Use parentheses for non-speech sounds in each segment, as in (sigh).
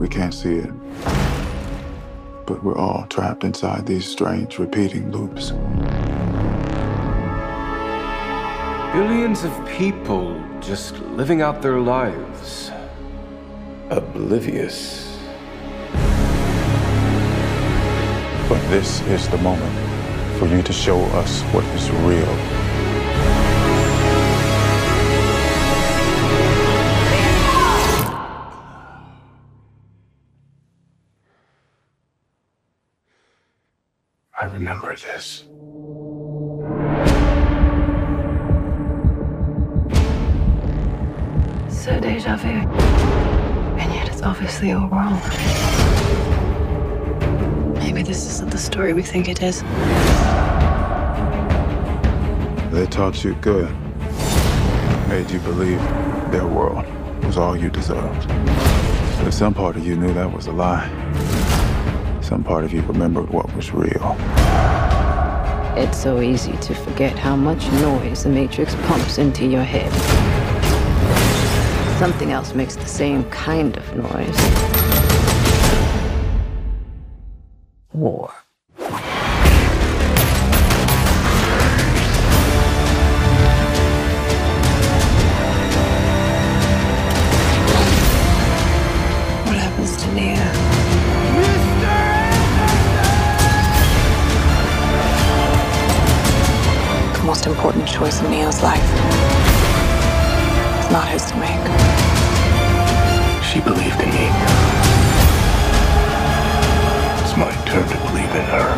We can't see it. But we're all trapped inside these strange repeating loops. Billions of people just living out their lives, oblivious. But this is the moment for you to show us what is real. I remember this. So deja vu. And yet it's obviously all wrong. Maybe this isn't the story we think it is. They taught you good. Made you believe their world was all you deserved. But some part of you knew that was a lie. Some part of you remembered what was real. It's so easy to forget how much noise the Matrix pumps into your head. Something else makes the same kind of noise. War. Neo's life. It's not his to make. She believed in me. It's my turn to believe in her.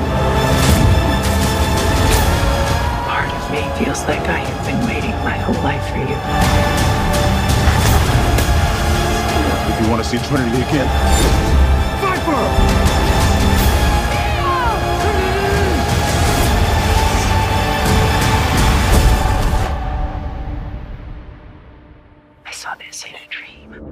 Part of me feels like I have been waiting my whole life for you. If you want to see Trinity again, fight for her! Dream.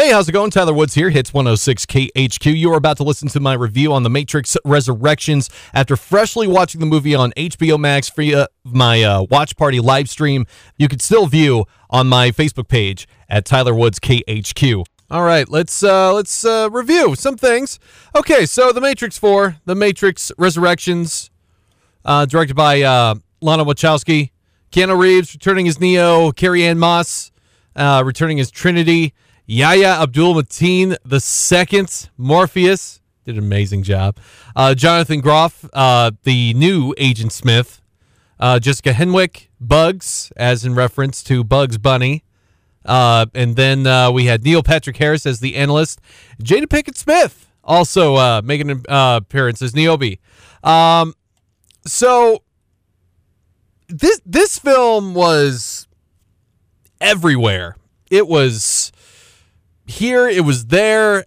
Hey, how's it going? Tyler Woods here, Hits 106 KHQ. You are about to listen to my review on The Matrix Resurrections after freshly watching the movie on HBO Max via my uh, watch party live stream. You can still view on my Facebook page at Tyler Woods KHQ. All right, let's uh, let's uh, review some things. Okay, so The Matrix 4, The Matrix Resurrections, uh, directed by uh, Lana Wachowski. Keanu Reeves returning as Neo, Carrie Ann Moss uh, returning as Trinity, Yahya Abdul Mateen the second, Morpheus did an amazing job. Uh, Jonathan Groff, uh, the new Agent Smith, uh, Jessica Henwick, Bugs, as in reference to Bugs Bunny. Uh, and then uh, we had Neil Patrick Harris as the analyst. Jada Pinkett Smith also uh, making an appearance as Niobe. Um, so this this film was everywhere. It was here, it was there.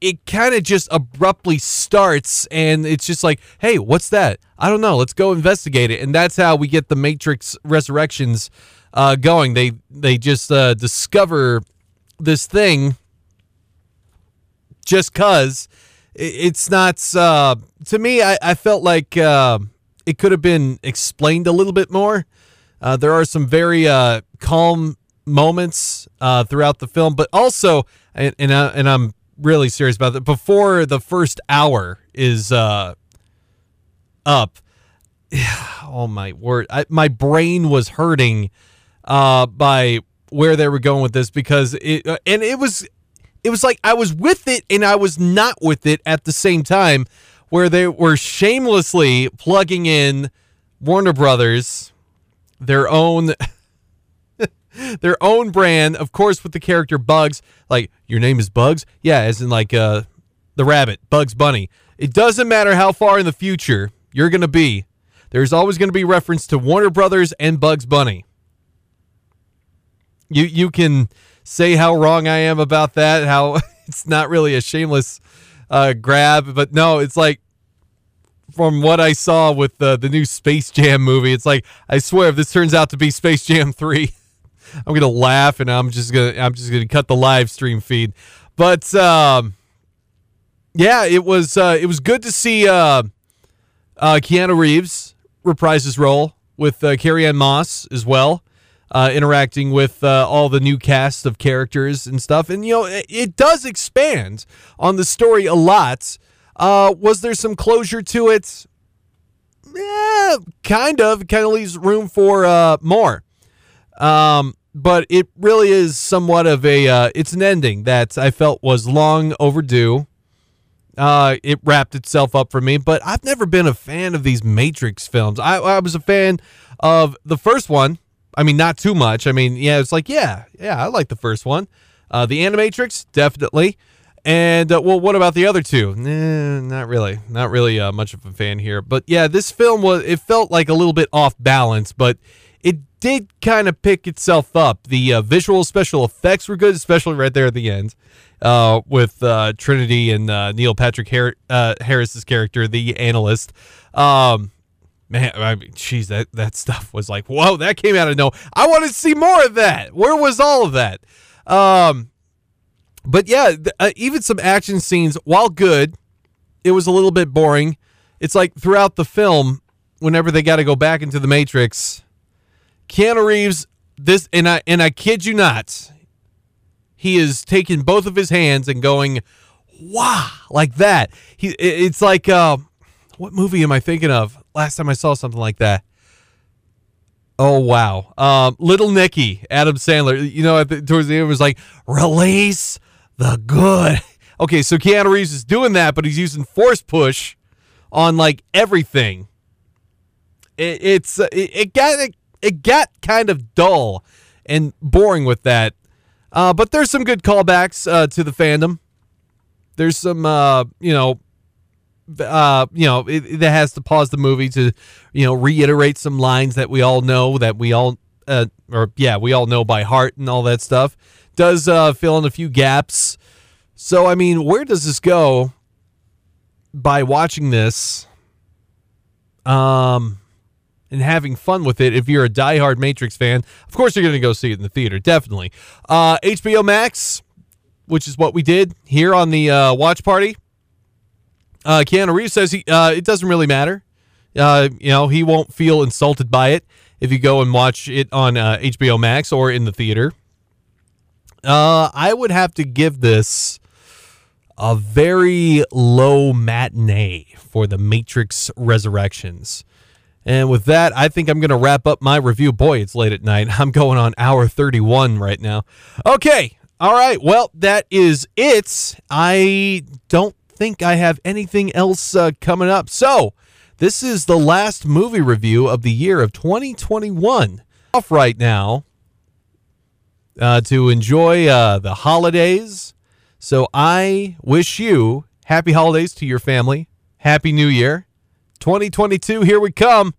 It kind of just abruptly starts, and it's just like, hey, what's that? I don't know. Let's go investigate it, and that's how we get the Matrix Resurrections uh, going. They they just uh, discover this thing just cause it's not. Uh, to me, I, I felt like uh, it could have been explained a little bit more. Uh, there are some very uh, calm moments uh, throughout the film, but also, and and, I, and I'm really serious about that. Before the first hour is uh, up, (sighs) oh my word, I, my brain was hurting uh, by where they were going with this because it, uh, and it was, it was like I was with it and I was not with it at the same time, where they were shamelessly plugging in Warner Brothers, their own (laughs) their own brand, of course, with the character Bugs. Like, your name is Bugs? Yeah, as in like uh the rabbit, Bugs Bunny. It doesn't matter how far in the future you're gonna be. There's always gonna be reference to Warner Brothers and Bugs Bunny. you you can say how wrong I am about that. How (laughs) it's not really a shameless uh, grab, but no, it's like from what I saw with the the new Space Jam movie, it's like I swear if this turns out to be Space Jam three, I'm gonna laugh and I'm just gonna I'm just gonna cut the live stream feed. But um, yeah, it was uh, it was good to see uh, uh, Keanu Reeves reprise his role with uh, Carrie Ann Moss as well. Uh, interacting with uh, all the new cast of characters and stuff. And, you know, it, it does expand on the story a lot. Uh, was there some closure to it? Yeah, kind of. Kind of leaves room for uh, more. Um, but it really is somewhat of a. Uh, it's an ending that I felt was long overdue. Uh, it wrapped itself up for me, but I've never been a fan of these Matrix films. I, I was a fan of the first one. I mean, not too much. I mean, yeah, it's like, yeah, yeah, I like the first one. Uh, the Animatrix, definitely. And uh, well, what about the other two? Nah, not really, not really uh, much of a fan here. But yeah, this film was it felt like a little bit off balance, but it did kind of pick itself up. The uh, visual special effects were good, especially right there at the end uh, with uh, Trinity and uh, Neil Patrick Har- uh, Harris's character, the analyst. Um, man, I mean, geez, that that stuff was like, whoa, that came out of no. I wanted to see more of that. Where was all of that? Um, but yeah, th- uh, even some action scenes, while good, it was a little bit boring. It's like throughout the film, whenever they got to go back into the Matrix, Keanu Reeves, this and I and I kid you not, he is taking both of his hands and going, "Wow!" like that. He, it's like, uh, what movie am I thinking of? Last time I saw something like that. Oh wow, um, Little Nicky, Adam Sandler. You know, the, towards the end, was like, "Release the good." (laughs) Okay, so Keanu Reeves is doing that, but he's using force push on like everything. It, it's it, it got it, it got kind of dull and boring with that. Uh, but there's some good callbacks uh, to the fandom. There's some, uh, you know, uh, you know, it, it has to pause the movie to, you know, reiterate some lines that we all know that we all, uh, or yeah, we all know by heart and all that stuff. Does uh, fill in a few gaps. So I mean, where does this go? By watching this, um, and having fun with it. If you're a diehard Matrix fan, of course you're going to go see it in the theater, definitely. Uh, HBO Max, which is what we did here on the uh, watch party. Uh, Keanu Reeves says he uh, it doesn't really matter. Uh, you know, he won't feel insulted by it if you go and watch it on uh, HBO Max or in the theater. Uh, I would have to give this a very low matinee for the Matrix Resurrections. And with that, I think I'm going to wrap up my review. Boy, it's late at night. (laughs) I'm going on hour 31 right now. Okay. All right. Well, that is it. I don't think I have anything else uh, coming up. So, this is the last movie review of the year of 2021. Off right now uh, to enjoy uh, the holidays. So, I wish you happy holidays to your family. Happy New Year. 2022, here we come.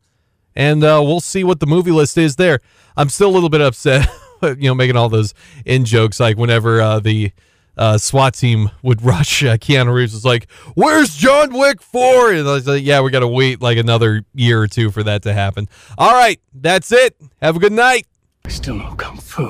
And uh, we'll see what the movie list is there. I'm still a little bit upset, (laughs) you know, making all those in jokes like whenever uh, the uh, SWAT team would (laughs) rush, uh, Keanu Reeves was like, Where's John Wick 4? And I was like, Yeah, we got to wait like another year or two for that to happen. All right, that's it. Have a good night. I still know Kung Fu.